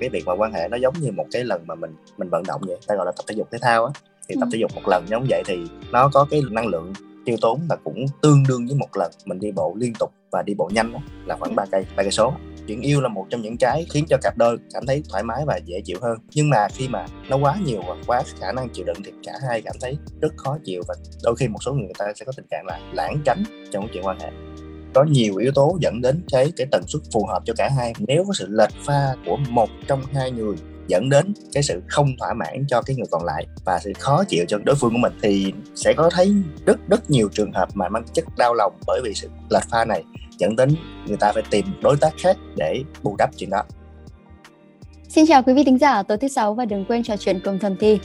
cái việc mà quan hệ nó giống như một cái lần mà mình mình vận động vậy ta gọi là tập thể dục thể thao á. Thì tập Ừ. thể dục một lần giống vậy thì nó có cái năng lượng tiêu tốn là cũng tương đương với một lần. Mình đi bộ liên tục và đi bộ nhanh đó, là khoảng 3 cây ba cây số. Chuyện yêu là một trong những cái khiến cho cặp đôi cảm thấy thoải mái và dễ chịu hơn. Nhưng mà khi mà nó quá nhiều và quá khả năng chịu đựng thì cả hai cảm thấy rất khó chịu và đôi khi một số người, người ta sẽ có tình trạng là lãng tránh trong cái chuyện quan hệ có nhiều yếu tố dẫn đến cái cái tần suất phù hợp cho cả hai. Nếu có sự lệch pha của một trong hai người dẫn đến cái sự không thỏa mãn cho cái người còn lại và sự khó chịu cho đối phương của mình thì sẽ có thấy rất rất nhiều trường hợp mà mang chất đau lòng bởi vì sự lệch pha này dẫn đến người ta phải tìm đối tác khác để bù đắp chuyện đó. Xin chào quý vị thính giả tối thứ sáu và đừng quên trò chuyện cùng Thầm Thi.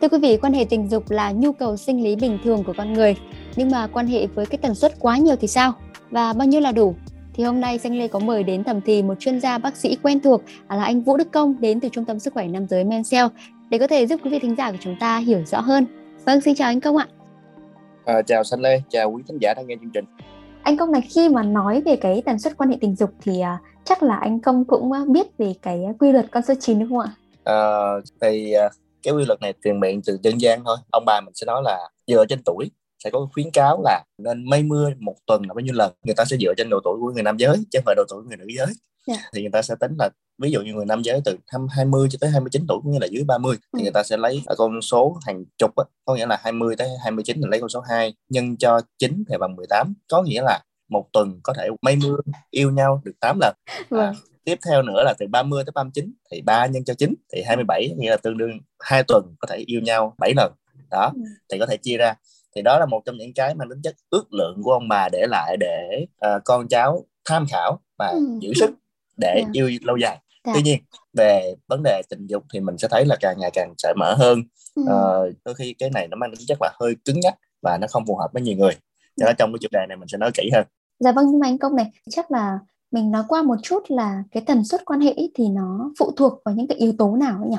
Thưa quý vị, quan hệ tình dục là nhu cầu sinh lý bình thường của con người, nhưng mà quan hệ với cái tần suất quá nhiều thì sao? Và bao nhiêu là đủ? Thì hôm nay Xanh Lê có mời đến thẩm thì một chuyên gia bác sĩ quen thuộc là anh Vũ Đức Công đến từ Trung tâm Sức khỏe Nam giới Mencell để có thể giúp quý vị thính giả của chúng ta hiểu rõ hơn. Vâng, xin chào anh Công ạ. à, chào Sanh Lê chào quý thính giả đang nghe chương trình Anh Công này khi mà nói về cái tần suất quan hệ tình dục thì à, chắc là anh Công cũng à, biết về cái quy luật con số 9 đúng không ạ? à, thì à, cái quy luật này truyền miệng từ dân gian thôi ông bà mình sẽ nói là dựa trên tuổi sẽ có khuyến cáo là nên mây mưa một tuần là bao nhiêu lần người ta sẽ dựa trên độ tuổi của người nam giới chứ không phải độ tuổi của người nữ giới Dạ. thì người ta sẽ tính là ví dụ như người nam giới từ năm 20 cho tới 29 tuổi cũng như là dưới 30 Ừ. thì người ta sẽ lấy con số hàng chục á, có nghĩa là 20 tới 29 thì lấy con số 2 nhân cho 9 thì bằng 18 có nghĩa là một tuần có thể mây mưa yêu nhau được 8 lần Vâng. tiếp theo nữa là từ 30 tới 39 thì 3 nhân cho 9 thì 27 nghĩa là tương đương hai tuần có thể yêu nhau 7 lần đó Ừ. thì có thể chia ra thì đó là một trong những cái mang tính chất ước lượng của ông bà để lại để ờ, con cháu tham khảo và Ừ. giữ sức để Dạ. yêu lâu dài Dạ. tuy nhiên về vấn đề tình dục thì mình sẽ thấy là càng ngày càng cởi mở hơn Ừ. Ờ, đôi khi cái này nó mang tính chất là hơi cứng nhắc và nó không phù hợp với nhiều người cho nên trong cái chủ đề này mình sẽ nói kỹ hơn Dạ vâng, nhưng mà anh Công này, chắc là mình nói qua một chút là cái tần suất quan hệ thì nó phụ thuộc vào những cái yếu tố nào ấy nhỉ?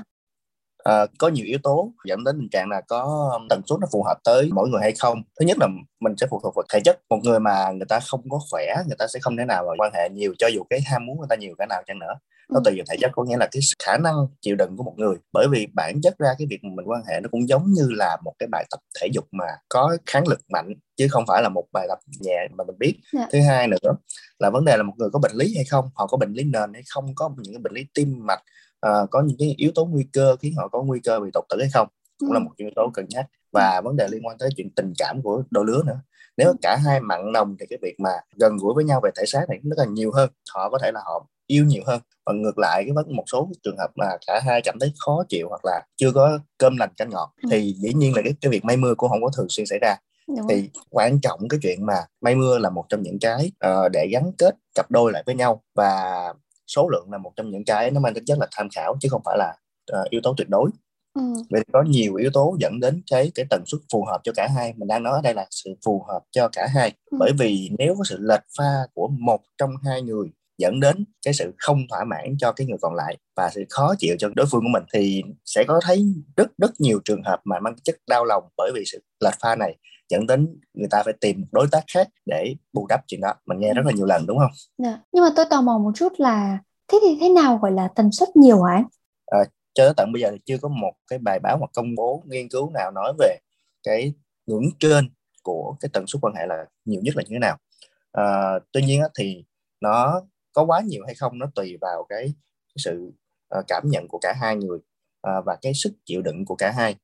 Ờ, có nhiều yếu tố dẫn đến tình trạng là có tần suất nó phù hợp tới mỗi người hay không. Thứ nhất là mình sẽ phụ thuộc vào thể chất. Một người mà người ta không có khỏe người ta sẽ không thể nào mà quan hệ nhiều cho dù cái ham muốn người ta nhiều cái nào chăng nữa. Nó Ừ. tùy vào thể chất có nghĩa là cái khả năng chịu đựng của một người. Bởi vì bản chất ra cái việc mình quan hệ nó cũng giống như là một cái bài tập thể dục mà có kháng lực mạnh chứ không phải là một bài tập nhẹ mà mình biết. Dạ. thứ hai nữa là vấn đề là một người có bệnh lý hay không họ có bệnh lý nền hay không có những cái bệnh lý tim mạch ờ, có những cái yếu tố nguy cơ khiến họ có nguy cơ bị đột tử hay không cũng là Ừ. một yếu tố cân nhắc. Và vấn đề liên quan tới chuyện tình cảm của đôi lứa nữa. Nếu cả hai mặn nồng thì cái việc mà gần gũi với nhau về thể xác này nó càng nhiều hơn. Họ có thể là họ yêu nhiều hơn. Và ngược lại cái vấn một số trường hợp mà cả hai cảm thấy khó chịu hoặc là chưa có cơm lành canh ngọt Ừ. thì dĩ nhiên là cái cái việc mây mưa cũng không có thường xuyên xảy ra. Đúng thì quan trọng cái chuyện mà mây mưa là một trong những cái ờ, để gắn kết cặp đôi lại với nhau. Và số lượng là một trong những cái nó mang tính chất là tham khảo chứ không phải là ờ, yếu tố tuyệt đối Ừ. vậy có nhiều yếu tố dẫn đến cái cái tần suất phù hợp cho cả hai mình đang nói ở đây là sự phù hợp cho cả hai Ừ. bởi vì nếu có sự lệch pha của một trong hai người dẫn đến cái sự không thỏa mãn cho cái người còn lại và sự khó chịu cho đối phương của mình thì sẽ có thấy rất rất nhiều trường hợp mà mang chất đau lòng bởi vì sự lệch pha này dẫn đến người ta phải tìm đối tác khác để bù đắp chuyện đó. Mình nghe rất là nhiều lần đúng không? Dạ. Nhưng mà tôi tò mò một chút là thế thì thế nào gọi là tần suất nhiều hả anh? cho tới tận bây giờ thì chưa có một cái bài báo hoặc công bố nghiên cứu nào nói về cái ngưỡng trên của cái tần suất quan hệ là nhiều nhất là như thế nào. À, tuy nhiên thì nó có quá nhiều hay không nó tùy vào cái, sự ờ, cảm nhận của cả hai người ờ, và cái sức chịu đựng của cả hai.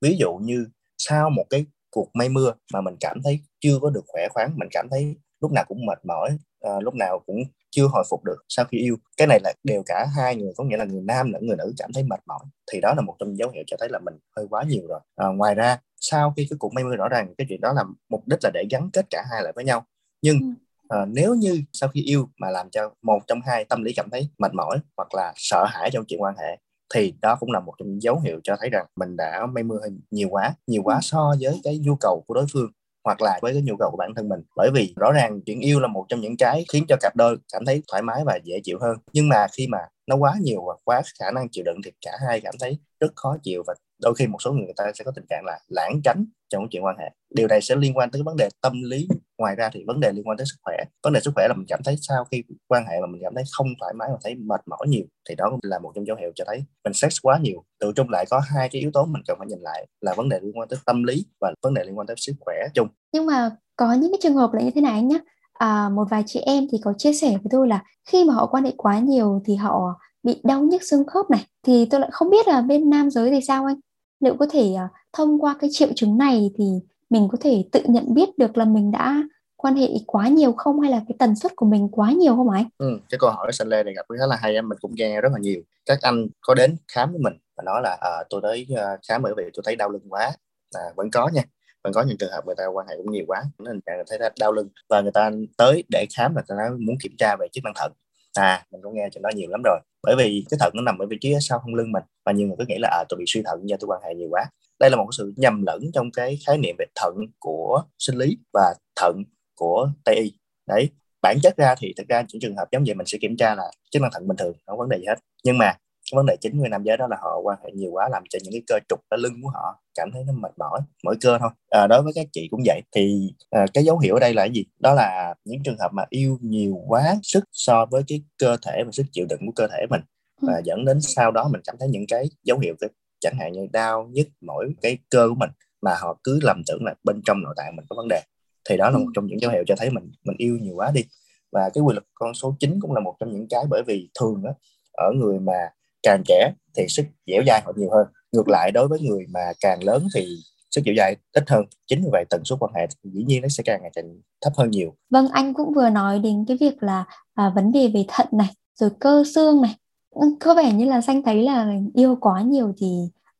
Ví dụ như sau một cái cuộc mây mưa mà mình cảm thấy chưa có được khỏe khoắn mình cảm thấy lúc nào cũng mệt mỏi ờ, lúc nào cũng chưa hồi phục được sau khi yêu. Cái này là đều cả hai người có nghĩa là người nam lẫn người nữ cảm thấy mệt mỏi. Thì đó là một trong dấu hiệu cho thấy là mình hơi quá nhiều rồi. À, ngoài ra sau khi cái cuộc mây mưa rõ ràng cái chuyện đó là mục đích là để gắn kết cả hai lại với nhau. Nhưng à, nếu như sau khi yêu mà làm cho một trong hai tâm lý cảm thấy mệt mỏi hoặc là sợ hãi trong chuyện quan hệ thì đó cũng là một trong những dấu hiệu cho thấy rằng mình đã mây mưa hơi nhiều quá nhiều quá Ừ. so với cái nhu cầu của đối phương hoặc là với cái nhu cầu của bản thân mình bởi vì rõ ràng chuyện yêu là một trong những cái khiến cho cặp đôi cảm thấy thoải mái và dễ chịu hơn nhưng mà khi mà nó quá nhiều và quá khả năng chịu đựng thì cả hai cảm thấy rất khó chịu và đôi khi một số người, người ta sẽ có tình trạng là lãng tránh trong chuyện quan hệ. Điều này sẽ liên quan tới vấn đề tâm lý. Ngoài ra thì vấn đề liên quan tới sức khỏe. Vấn đề sức khỏe là mình cảm thấy sau khi quan hệ mà mình cảm thấy không thoải mái và thấy mệt mỏi nhiều thì đó cũng là một trong dấu hiệu cho thấy mình stress quá nhiều. Tự trung lại có hai cái yếu tố mình cần phải nhìn lại là vấn đề liên quan tới tâm lý và vấn đề liên quan tới sức khỏe chung. Nhưng mà có những cái trường hợp là như thế này anh nhé à, một vài chị em thì có chia sẻ với tôi là khi mà họ quan hệ quá nhiều thì họ bị đau nhức xương khớp này thì tôi lại không biết là bên nam giới thì sao anh? Liệu có thể uh, thông qua cái triệu chứng này thì mình có thể tự nhận biết được là mình đã quan hệ quá nhiều không? Hay là cái tần suất của mình quá nhiều không anh? Ừ, cái câu hỏi Sanh Lê này gặp khá là hay em mình cũng nghe rất là nhiều. Các anh có đến khám với mình và nói là à, tôi tới uh, khám bởi vì tôi thấy đau lưng quá. À, vẫn có nha vẫn có những trường hợp người ta quan hệ cũng nhiều quá nên người thấy đau lưng. Và người ta tới để khám là người ta muốn kiểm tra về chức năng thận à mình cũng nghe chuyện đó nhiều lắm rồi. Bởi vì cái thận nó nằm ở vị trí sau không lưng mình và nhiều người cứ nghĩ là à tôi bị suy thận do tôi quan hệ nhiều quá. Đây là một sự nhầm lẫn trong cái khái niệm về thận của sinh lý và thận của tây y. Đấy, bản chất ra thì thực ra những trường hợp giống vậy mình sẽ kiểm tra là chức năng thận bình thường, không có vấn đề gì hết. Nhưng mà vấn đề chính người nam giới đó là họ quan hệ nhiều quá làm cho những cái cơ trục ở lưng của họ cảm thấy nó mệt mỏi mỏi cơ thôi. À, đối với các chị cũng vậy. Thì à, cái dấu hiệu ở đây là cái gì? Đó là những trường hợp mà yêu nhiều quá sức so với cái cơ thể và sức chịu đựng của cơ thể mình và ừ. dẫn đến sau đó mình cảm thấy những cái dấu hiệu cái chẳng hạn như đau nhức mỏi cái cơ của mình mà họ cứ lầm tưởng là bên trong nội tạng mình có vấn đề. Thì đó là ừ. một trong những dấu hiệu cho thấy mình mình yêu nhiều quá đi. Và cái quy luật con số 9 cũng là một trong những cái bởi vì thường đó, ở người mà càng trẻ thì sức dẻo dai họ nhiều hơn. Ngược lại đối với người mà càng lớn thì sức dẻo dai ít hơn. Chính vì vậy tần suất quan hệ dĩ nhiên nó sẽ càng ngày càng thấp hơn nhiều. Vâng anh cũng vừa nói đến cái việc là à, vấn đề về thận này rồi cơ xương này. Ừ, có vẻ như là xanh thấy là yêu quá nhiều thì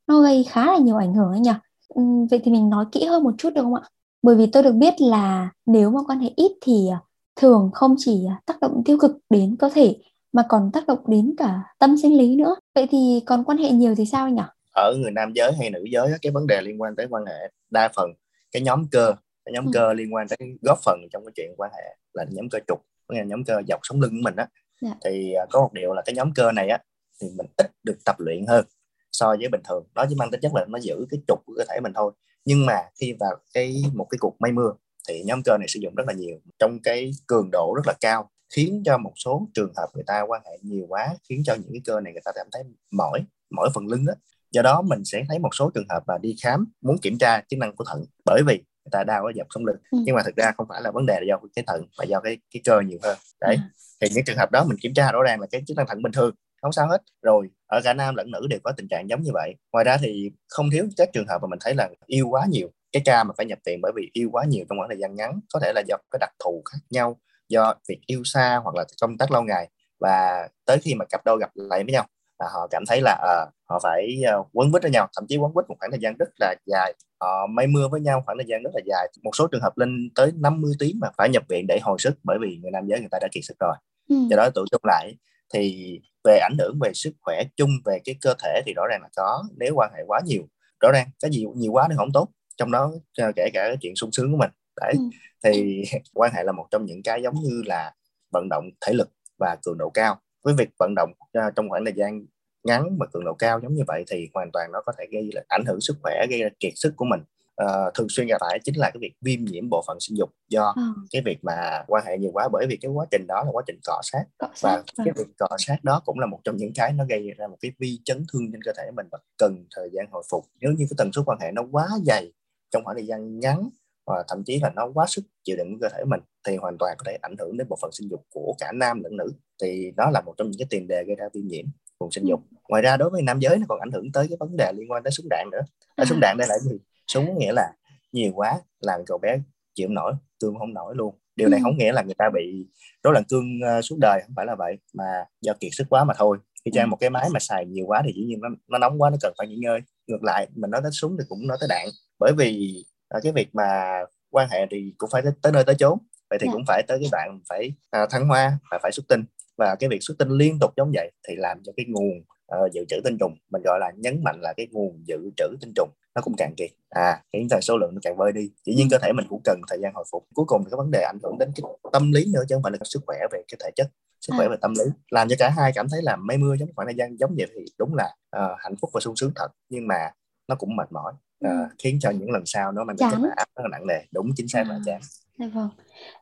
nó gây khá là nhiều ảnh hưởng ấy nhỉ? Ừ, vậy thì mình nói kỹ hơn một chút được không ạ? Bởi vì tôi được biết là nếu mà quan hệ ít thì à, thường không chỉ à, tác động tiêu cực đến cơ thể mà còn tác động đến cả tâm sinh lý nữa. Vậy thì còn quan hệ nhiều thì sao nhỉ? Ở người nam giới hay nữ giới cái vấn đề liên quan tới quan hệ đa phần cái nhóm cơ cái nhóm ừ. cơ liên quan tới góp phần trong cái chuyện quan hệ là nhóm cơ trục nghĩa là nhóm cơ dọc sống lưng của mình á. Dạ. thì à, có một điều là cái nhóm cơ này á thì mình ít được tập luyện hơn so với bình thường. Nó chỉ mang tính chất là nó giữ cái trục của cơ thể mình thôi. Nhưng mà khi vào cái một cái cuộc mây mưa thì nhóm cơ này sử dụng rất là nhiều trong cái cường độ rất là cao khiến cho một số trường hợp người ta quan hệ nhiều quá khiến cho những cái cơ này người ta cảm thấy mỏi mỏi phần lưng đó do đó mình sẽ thấy một số trường hợp mà đi khám muốn kiểm tra chức năng của thận bởi vì người ta đau ở dọc sống lưng. Ừ. nhưng mà thực ra không phải là vấn đề là do cái thận mà do cái cái cơ nhiều hơn. Đấy ừ. thì những trường hợp đó mình kiểm tra rõ ràng là cái chức năng thận bình thường không sao hết. Rồi ở cả nam lẫn nữ đều có tình trạng giống như vậy. Ngoài ra thì không thiếu các trường hợp mà mình thấy là yêu quá nhiều. Cái ca mà phải nhập viện bởi vì yêu quá nhiều trong khoảng thời gian ngắn có thể là do cái đặc thù khác nhau do việc yêu xa hoặc là công tác lâu ngày. Và tới khi mà cặp đôi gặp lại với nhau là họ cảm thấy là uh, họ phải uh, quấn quýt với nhau thậm chí quấn quýt một khoảng thời gian rất là dài. Họ mây mưa với nhau khoảng thời gian rất là dài. Một số trường hợp lên tới 50 tiếng mà phải nhập viện để hồi sức bởi vì người nam giới người ta đã kiệt sức rồi. Ừ. do đó tụ chung lại thì về ảnh hưởng về sức khỏe chung về cái cơ thể thì rõ ràng là có nếu quan hệ quá nhiều. Rõ ràng cái gì nhiều quá thì không tốt. Trong đó kể cả cái chuyện sung sướng của mình đấy ừ. thì quan hệ là một trong những cái giống như là vận động thể lực và cường độ cao với việc vận động uh, trong khoảng thời gian ngắn và cường độ cao giống như vậy thì hoàn toàn nó có thể gây là ảnh hưởng sức khỏe gây ra kiệt sức của mình uh, thường xuyên gặp phải chính là cái việc viêm nhiễm bộ phận sinh dục do ừ. cái việc mà quan hệ nhiều quá bởi vì cái quá trình đó là quá trình cọ sát, cọ sát và vâng. cái việc cọ sát đó cũng là một trong những cái nó gây ra một cái vi chấn thương trên cơ thể mình và cần thời gian hồi phục nếu như cái tần số quan hệ nó quá dày trong khoảng thời gian ngắn và thậm chí là nó quá sức chịu đựng của cơ thể mình thì hoàn toàn có thể ảnh hưởng đến bộ phận sinh dục của cả nam lẫn nữ. Thì đó là một trong những cái tiền đề gây ra viêm nhiễm vùng sinh dục. Ngoài ra đối với nam giới nó còn ảnh hưởng tới cái vấn đề liên quan tới súng đạn nữa. À. súng đạn đây là gì? Súng nghĩa là nhiều quá làm cậu bé chịu nổi cương không nổi luôn. Điều này ừ. không nghĩa là người ta bị rối loạn cương uh, suốt đời không phải là vậy mà do kiệt sức quá mà thôi. Khi trang ừ. một cái máy mà xài nhiều quá thì dĩ nhiên nó, nó nóng quá nó cần phải nghỉ ngơi. Ngược lại mình nói tới súng thì cũng nói tới đạn. Bởi vì uh, cái việc mà quan hệ thì cũng phải tới, tới nơi tới chốn. Vậy thì yeah. Dạ. cũng phải tới cái bạn phải uh, thăng hoa và phải xuất tinh. Và cái việc xuất tinh liên tục giống vậy thì làm cho cái nguồn uh, dự trữ tinh trùng mình gọi là nhấn mạnh là cái nguồn dự trữ tinh trùng nó cũng càng kiệt à khiến cho số lượng nó càng vơi đi. Dĩ nhiên cơ thể mình cũng cần thời gian hồi phục. Cuối cùng thì có vấn đề ảnh hưởng đến cái tâm lý nữa chứ không phải là sức khỏe về cái thể chất sức khỏe à. về tâm lý. Làm cho cả hai cảm thấy là mây mưa giống khoảng thời gian giống vậy thì đúng là uh, hạnh phúc và sung sướng thật. Nhưng mà nó cũng mệt mỏi uh, khiến cho những lần sau nó mang tính chất áp rất là nặng nề. Đúng chính xác à. là chán. dạ vâng.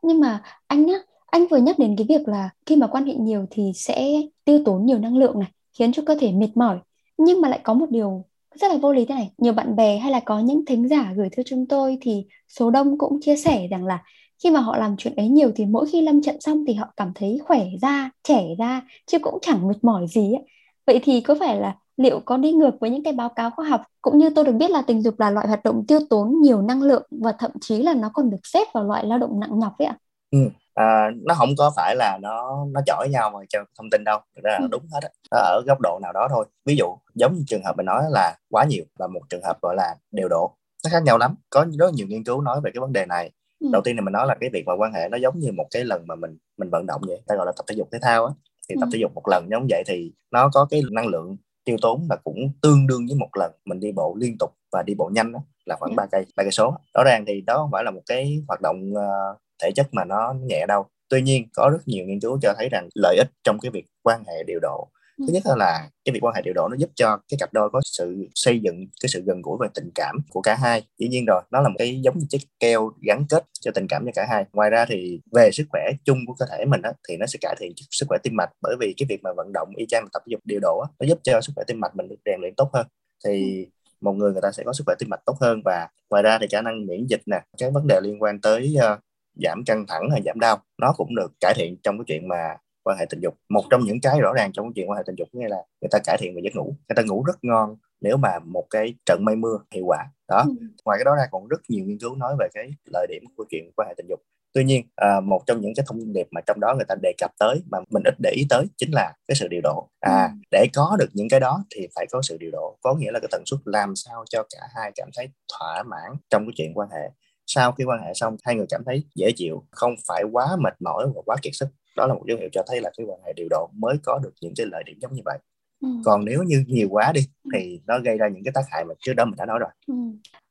Nhưng mà anh nhá anh vừa nhắc đến cái việc là khi mà quan hệ nhiều thì sẽ tiêu tốn nhiều năng lượng này khiến cho cơ thể mệt mỏi. Nhưng mà lại có một điều rất là vô lý thế này. Nhiều bạn bè hay là có những thính giả gửi thư chúng tôi thì số đông cũng chia sẻ rằng là khi mà họ làm chuyện ấy nhiều thì mỗi khi lâm trận xong thì họ cảm thấy khỏe ra trẻ ra chứ cũng chẳng mệt mỏi gì ấy. vậy thì có phải là liệu có đi ngược với những cái báo cáo khoa học cũng như tôi được biết là tình dục là loại hoạt động tiêu tốn nhiều năng lượng và thậm chí là nó còn được xếp vào loại lao động nặng nhọc ấy ạ ừ. à, nó không có phải là nó nó chọi nhau mà cho thông tin đâu thực ra là ừ. đúng hết á ở góc độ nào đó thôi ví dụ giống như trường hợp mình nói là quá nhiều và một trường hợp gọi là điều độ nó khác nhau lắm có rất nhiều nghiên cứu nói về cái vấn đề này ừ. đầu tiên là mình nói là cái việc mà quan hệ nó giống như một cái lần mà mình mình vận động vậy ta gọi là tập thể dục thể thao á thì tập ừ. thể dục một lần giống vậy thì nó có cái năng lượng tiêu tốn là cũng tương đương với một lần mình đi bộ liên tục và đi bộ nhanh đó, là khoảng 3 dạ. cây ba cây số rõ ràng thì đó không phải là một cái hoạt động uh, thể chất mà nó nhẹ đâu tuy nhiên có rất nhiều nghiên cứu cho thấy rằng lợi ích trong cái việc quan hệ điều độ thứ nhất là cái việc quan hệ điều độ nó giúp cho cái cặp đôi có sự xây dựng cái sự gần gũi và tình cảm của cả hai. Dĩ nhiên rồi nó là một cái giống như chiếc keo gắn kết cho tình cảm cho cả hai. Ngoài ra thì về sức khỏe chung của cơ thể mình á, thì nó sẽ cải thiện sức khỏe tim mạch bởi vì cái việc mà vận động y chang tập thể dục điều độ á, nó giúp cho sức khỏe tim mạch mình được rèn luyện tốt hơn. Thì một người người ta sẽ có sức khỏe tim mạch tốt hơn và ngoài ra thì khả năng miễn dịch nè các vấn đề liên quan tới uh, giảm căng thẳng hay giảm đau nó cũng được cải thiện trong cái chuyện mà quan hệ tình dục. Một trong những cái rõ ràng trong chuyện quan hệ tình dục nghĩa là người ta cải thiện về giấc ngủ. Người ta ngủ rất ngon nếu mà một cái trận mây mưa hiệu quả. Đó. Ừ. ngoài cái đó ra còn rất nhiều nghiên cứu nói về cái lợi điểm của chuyện quan hệ tình dục. Tuy nhiên à, một trong những cái thông điệp mà trong đó người ta đề cập tới mà mình ít để ý tới chính là cái sự điều độ. À ừ. để có được những cái đó thì phải có sự điều độ. Có nghĩa là cái tần suất làm sao cho cả hai cảm thấy thỏa mãn trong cái chuyện quan hệ. Sau khi quan hệ xong hai người cảm thấy dễ chịu không phải quá mệt mỏi và quá kiệt sức đó là một dấu hiệu cho thấy là cái quan hệ điều độ mới có được những cái lợi điểm giống như vậy ừ. còn nếu như nhiều quá đi ừ. thì nó gây ra những cái tác hại mà trước đó mình đã nói rồi ừ.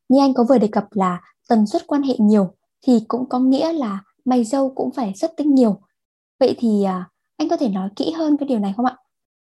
như anh có vừa đề cập là tần suất quan hệ nhiều thì cũng có nghĩa là mày dâu cũng phải xuất tinh nhiều vậy thì à, anh có thể nói kỹ hơn cái điều này không ạ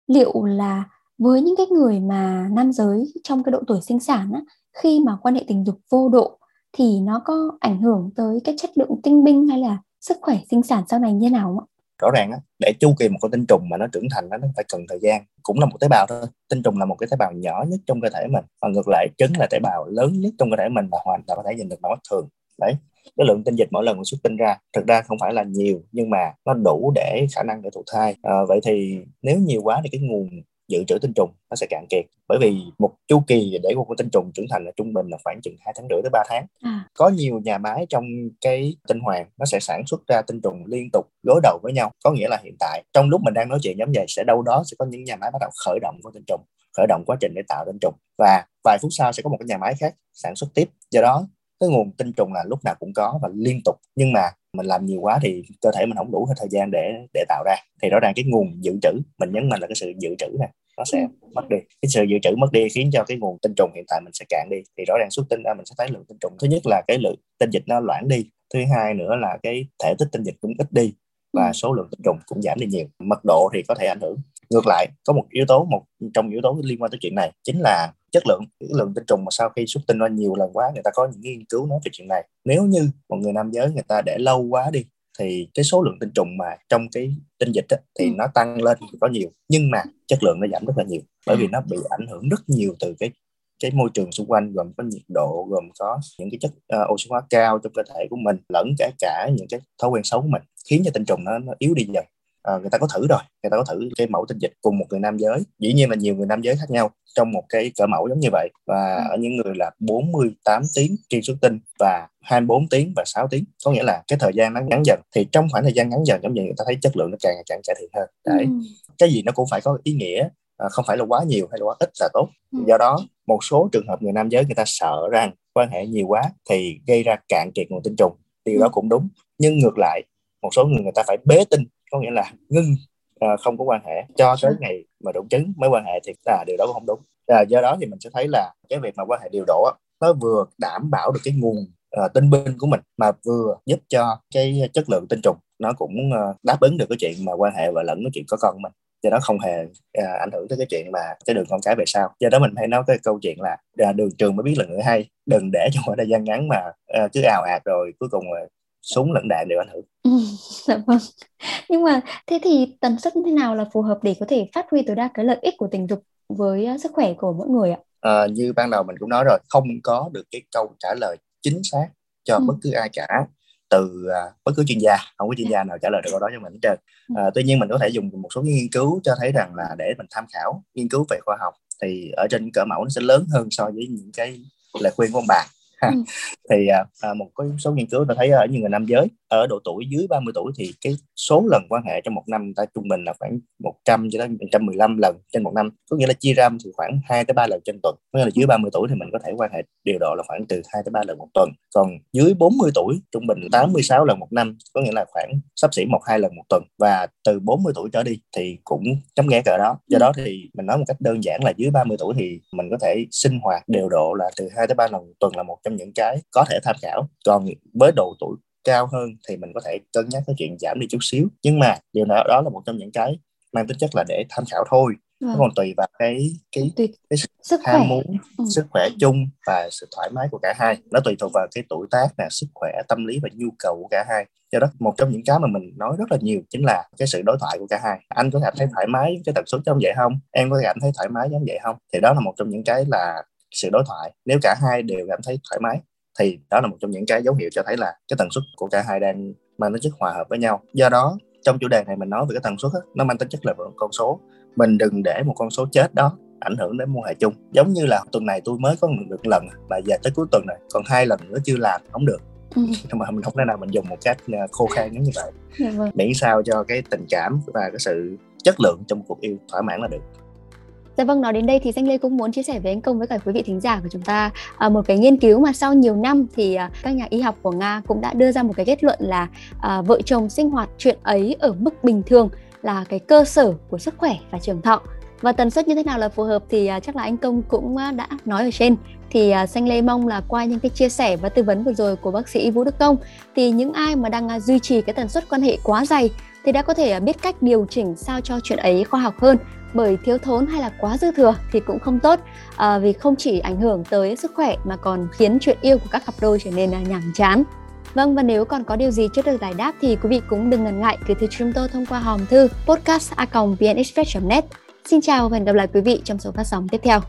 liệu là với những cái người mà nam giới trong cái độ tuổi sinh sản á, khi mà quan hệ tình dục vô độ thì nó có ảnh hưởng tới cái chất lượng tinh binh hay là sức khỏe sinh sản sau này như nào không ạ? Rõ ràng á để chu kỳ một con tinh trùng mà nó trưởng thành nó phải cần thời gian cũng là một tế bào thôi. Tinh trùng là một cái tế bào nhỏ nhất trong cơ thể mình và ngược lại trứng là tế bào lớn nhất trong cơ thể mình và hoàn toàn có thể nhìn được bằng mắt thường. Đấy cái lượng tinh dịch mỗi lần xuất tinh ra thực ra không phải là nhiều nhưng mà nó đủ để khả năng để thụ thai. À, vậy thì nếu nhiều quá thì cái nguồn dự trữ tinh trùng nó sẽ cạn kiệt. Bởi vì một chu kỳ để con tinh trùng trưởng thành là trung bình là khoảng chừng hai tháng rưỡi tới 3 tháng. À. có nhiều nhà máy trong cái tinh hoàng nó sẽ sản xuất ra tinh trùng liên tục gối đầu với nhau. Có nghĩa là hiện tại trong lúc mình đang nói chuyện giống vậy sẽ đâu đó sẽ có những nhà máy bắt đầu khởi động con tinh trùng khởi động quá trình để tạo tinh trùng. Và vài phút sau sẽ có một cái nhà máy khác sản xuất tiếp. Do đó cái nguồn tinh trùng là lúc nào cũng có và liên tục. Nhưng mà mình làm nhiều quá thì cơ thể mình không đủ thời gian để để tạo ra. Thì rõ ràng cái nguồn dự trữ mình nhấn mạnh là cái sự dự trữ này nó sẽ mất đi. Cái sự dự trữ mất đi khiến cho cái nguồn tinh trùng hiện tại mình sẽ cạn đi. Thì rõ ràng xuất tinh ra mình sẽ thấy lượng tinh trùng. Thứ nhất là cái lượng tinh dịch nó loãng đi. Thứ hai nữa là cái thể tích tinh dịch cũng ít đi và ừ. số lượng tinh trùng cũng giảm đi nhiều. Mật độ thì có thể ảnh hưởng. Ngược lại có một yếu tố một trong yếu tố liên quan tới chuyện này chính là chất lượng. Cái lượng tinh trùng mà sau khi xuất tinh ra nhiều lần quá người ta có những nghiên cứu nói về chuyện này. Nếu như một người nam giới người ta để lâu quá đi thì cái số lượng tinh trùng mà trong cái tinh dịch á, thì ừ. nó tăng lên có nhiều nhưng mà chất lượng nó giảm rất là nhiều bởi vì à. nó bị ảnh hưởng rất nhiều từ cái cái môi trường xung quanh gồm có nhiệt độ gồm có những cái chất uh, oxy hóa cao trong cơ thể của mình lẫn cả cả những cái thói quen xấu của mình khiến cho tinh trùng nó, nó yếu đi dần à, người ta có thử rồi người ta có thử cái mẫu tinh dịch cùng một người nam giới. Dĩ nhiên là nhiều người nam giới khác nhau trong một cái cỡ mẫu giống như vậy. Và ừ. ở những người là 48 tiếng khi xuất tinh và 24 tiếng và 6 tiếng. Có nghĩa là cái thời gian nó ngắn dần. Thì trong khoảng thời gian ngắn dần giống như người ta thấy chất lượng nó càng ngày càng cải thiện hơn. Đấy. Ừ. cái gì nó cũng phải có ý nghĩa à, không phải là quá nhiều hay là quá ít là tốt. Ừ. do đó một số trường hợp người nam giới người ta sợ rằng quan hệ nhiều quá thì gây ra cạn kiệt nguồn tinh trùng. Điều ừ. đó cũng đúng. Nhưng ngược lại một số người người ta phải bế tinh có nghĩa là ngưng uh, không có quan hệ. Cho tới ngày mà đủ trứng mới quan hệ thì là điều đó cũng không đúng. À, do đó thì mình sẽ thấy là cái việc mà quan hệ điều độ nó vừa đảm bảo được cái nguồn uh, tinh binh của mình mà vừa giúp cho cái chất lượng tinh trùng nó cũng uh, đáp ứng được cái chuyện mà quan hệ và lẫn cái chuyện có con của mình. Do đó không hề uh, ảnh hưởng tới cái chuyện mà cái đường con cái về sau. Do đó mình hay nói cái câu chuyện là uh, đường trường mới biết là người hay. Đừng để trong khoảng thời gian ngắn mà uh, cứ ào ạt rồi cuối cùng súng lẫn đạn đều ảnh hưởng. Ừ, dạ vâng. Nhưng mà thế thì tần suất như thế nào là phù hợp để có thể phát huy tối đa cái lợi ích của tình dục với ờ, sức khỏe của mỗi người ạ? À, như ban đầu mình cũng nói rồi không có được cái câu trả lời chính xác cho ừ. bất cứ ai cả từ à, bất cứ chuyên gia không có chuyên gia nào trả lời được câu đó cho mình hết trơn. À, tuy nhiên mình có thể dùng một số nghiên cứu cho thấy rằng là để mình tham khảo nghiên cứu về khoa học thì ở trên cỡ mẫu nó sẽ lớn hơn so với những cái lời khuyên của ông bà Ừ. thì à, à, một cái số nghiên cứu ta thấy ở những người nam giới ở độ tuổi dưới 30 tuổi thì cái số lần quan hệ trong một năm ta trung bình là khoảng 100 cho đến 115 lần trên một năm. Có nghĩa là chia ra thì khoảng 2 tới 3 lần trên tuần. Có nghĩa là dưới 30 tuổi thì mình có thể quan hệ điều độ là khoảng từ 2 tới 3 lần một tuần. Còn dưới 40 tuổi trung bình 86 lần một năm có nghĩa là khoảng sắp xỉ một hai lần một tuần. Và từ 40 tuổi trở đi thì cũng chấm ghé cỡ đó. Do ừ. đó thì mình nói một cách đơn giản là dưới 30 tuổi thì mình có thể sinh hoạt đều độ là từ 2 tới 3 lần một tuần là một trong những cái có thể tham khảo. Còn với độ tuổi cao hơn thì mình có thể cân nhắc cái chuyện giảm đi chút xíu. Nhưng mà điều đó đó là một trong những cái mang tính chất là để tham khảo thôi. Vâng. còn tùy vào cái cái cái, cái sức ham muốn ừ. sức khỏe chung và sự thoải mái của cả hai. Nó tùy thuộc vào cái tuổi tác nè sức khỏe tâm lý và nhu cầu của cả hai. Do đó một trong những cái mà mình nói rất là nhiều chính là cái sự đối thoại của cả hai. Anh có cảm thấy thoải mái với cái tần suất giống vậy không? Em có cảm thấy thoải mái giống vậy không? Thì đó là một trong những cái là sự đối thoại. Nếu cả hai đều cảm thấy thoải mái thì đó là một trong những cái dấu hiệu cho thấy là cái tần suất của cả hai đang mang tính chất hòa hợp với nhau. Do đó trong chủ đề này mình nói về cái tần suất nó mang tính chất là một con số. Mình đừng để một con số chết đó ảnh hưởng đến mối hệ chung. Giống như là tuần này tôi mới có được lần mà giờ tới cuối tuần này còn hai lần nữa chưa làm không được. Ừ. mà mình không thể nào mình dùng một cách à, khô khan như vậy. Dạ vâng. miễn sao cho cái tình cảm và cái sự chất lượng trong cuộc yêu thỏa mãn là được Dạ vâng, nói đến đây thì Danh Lê cũng muốn chia sẻ với anh Công với cả quý vị thính giả của chúng ta à, một cái nghiên cứu mà sau nhiều năm thì à, các nhà y học của Nga cũng đã đưa ra một cái kết luận là à, vợ chồng sinh hoạt chuyện ấy ở mức bình thường là cái cơ sở của sức khỏe và trường thọ. Và tần suất như thế nào là phù hợp thì à, chắc là anh công cũng à, đã nói ở trên. Thì à, xanh lê mong là qua những cái chia sẻ và tư vấn vừa rồi của bác sĩ vũ đức công thì những ai mà đang duy trì cái tần suất quan hệ quá dày thì đã có thể biết cách điều chỉnh sao cho chuyện ấy khoa học hơn bởi thiếu thốn hay là quá dư thừa thì cũng không tốt à, vì không chỉ ảnh hưởng tới sức khỏe mà còn khiến chuyện yêu của các cặp đôi trở nên à, nhàm chán. Vâng và nếu còn có điều gì chưa được giải đáp thì quý vị cũng đừng ngần ngại gửi thư chúng tôi thông qua hòm thư podcast a net Xin chào và hẹn gặp lại quý vị trong số phát sóng tiếp theo.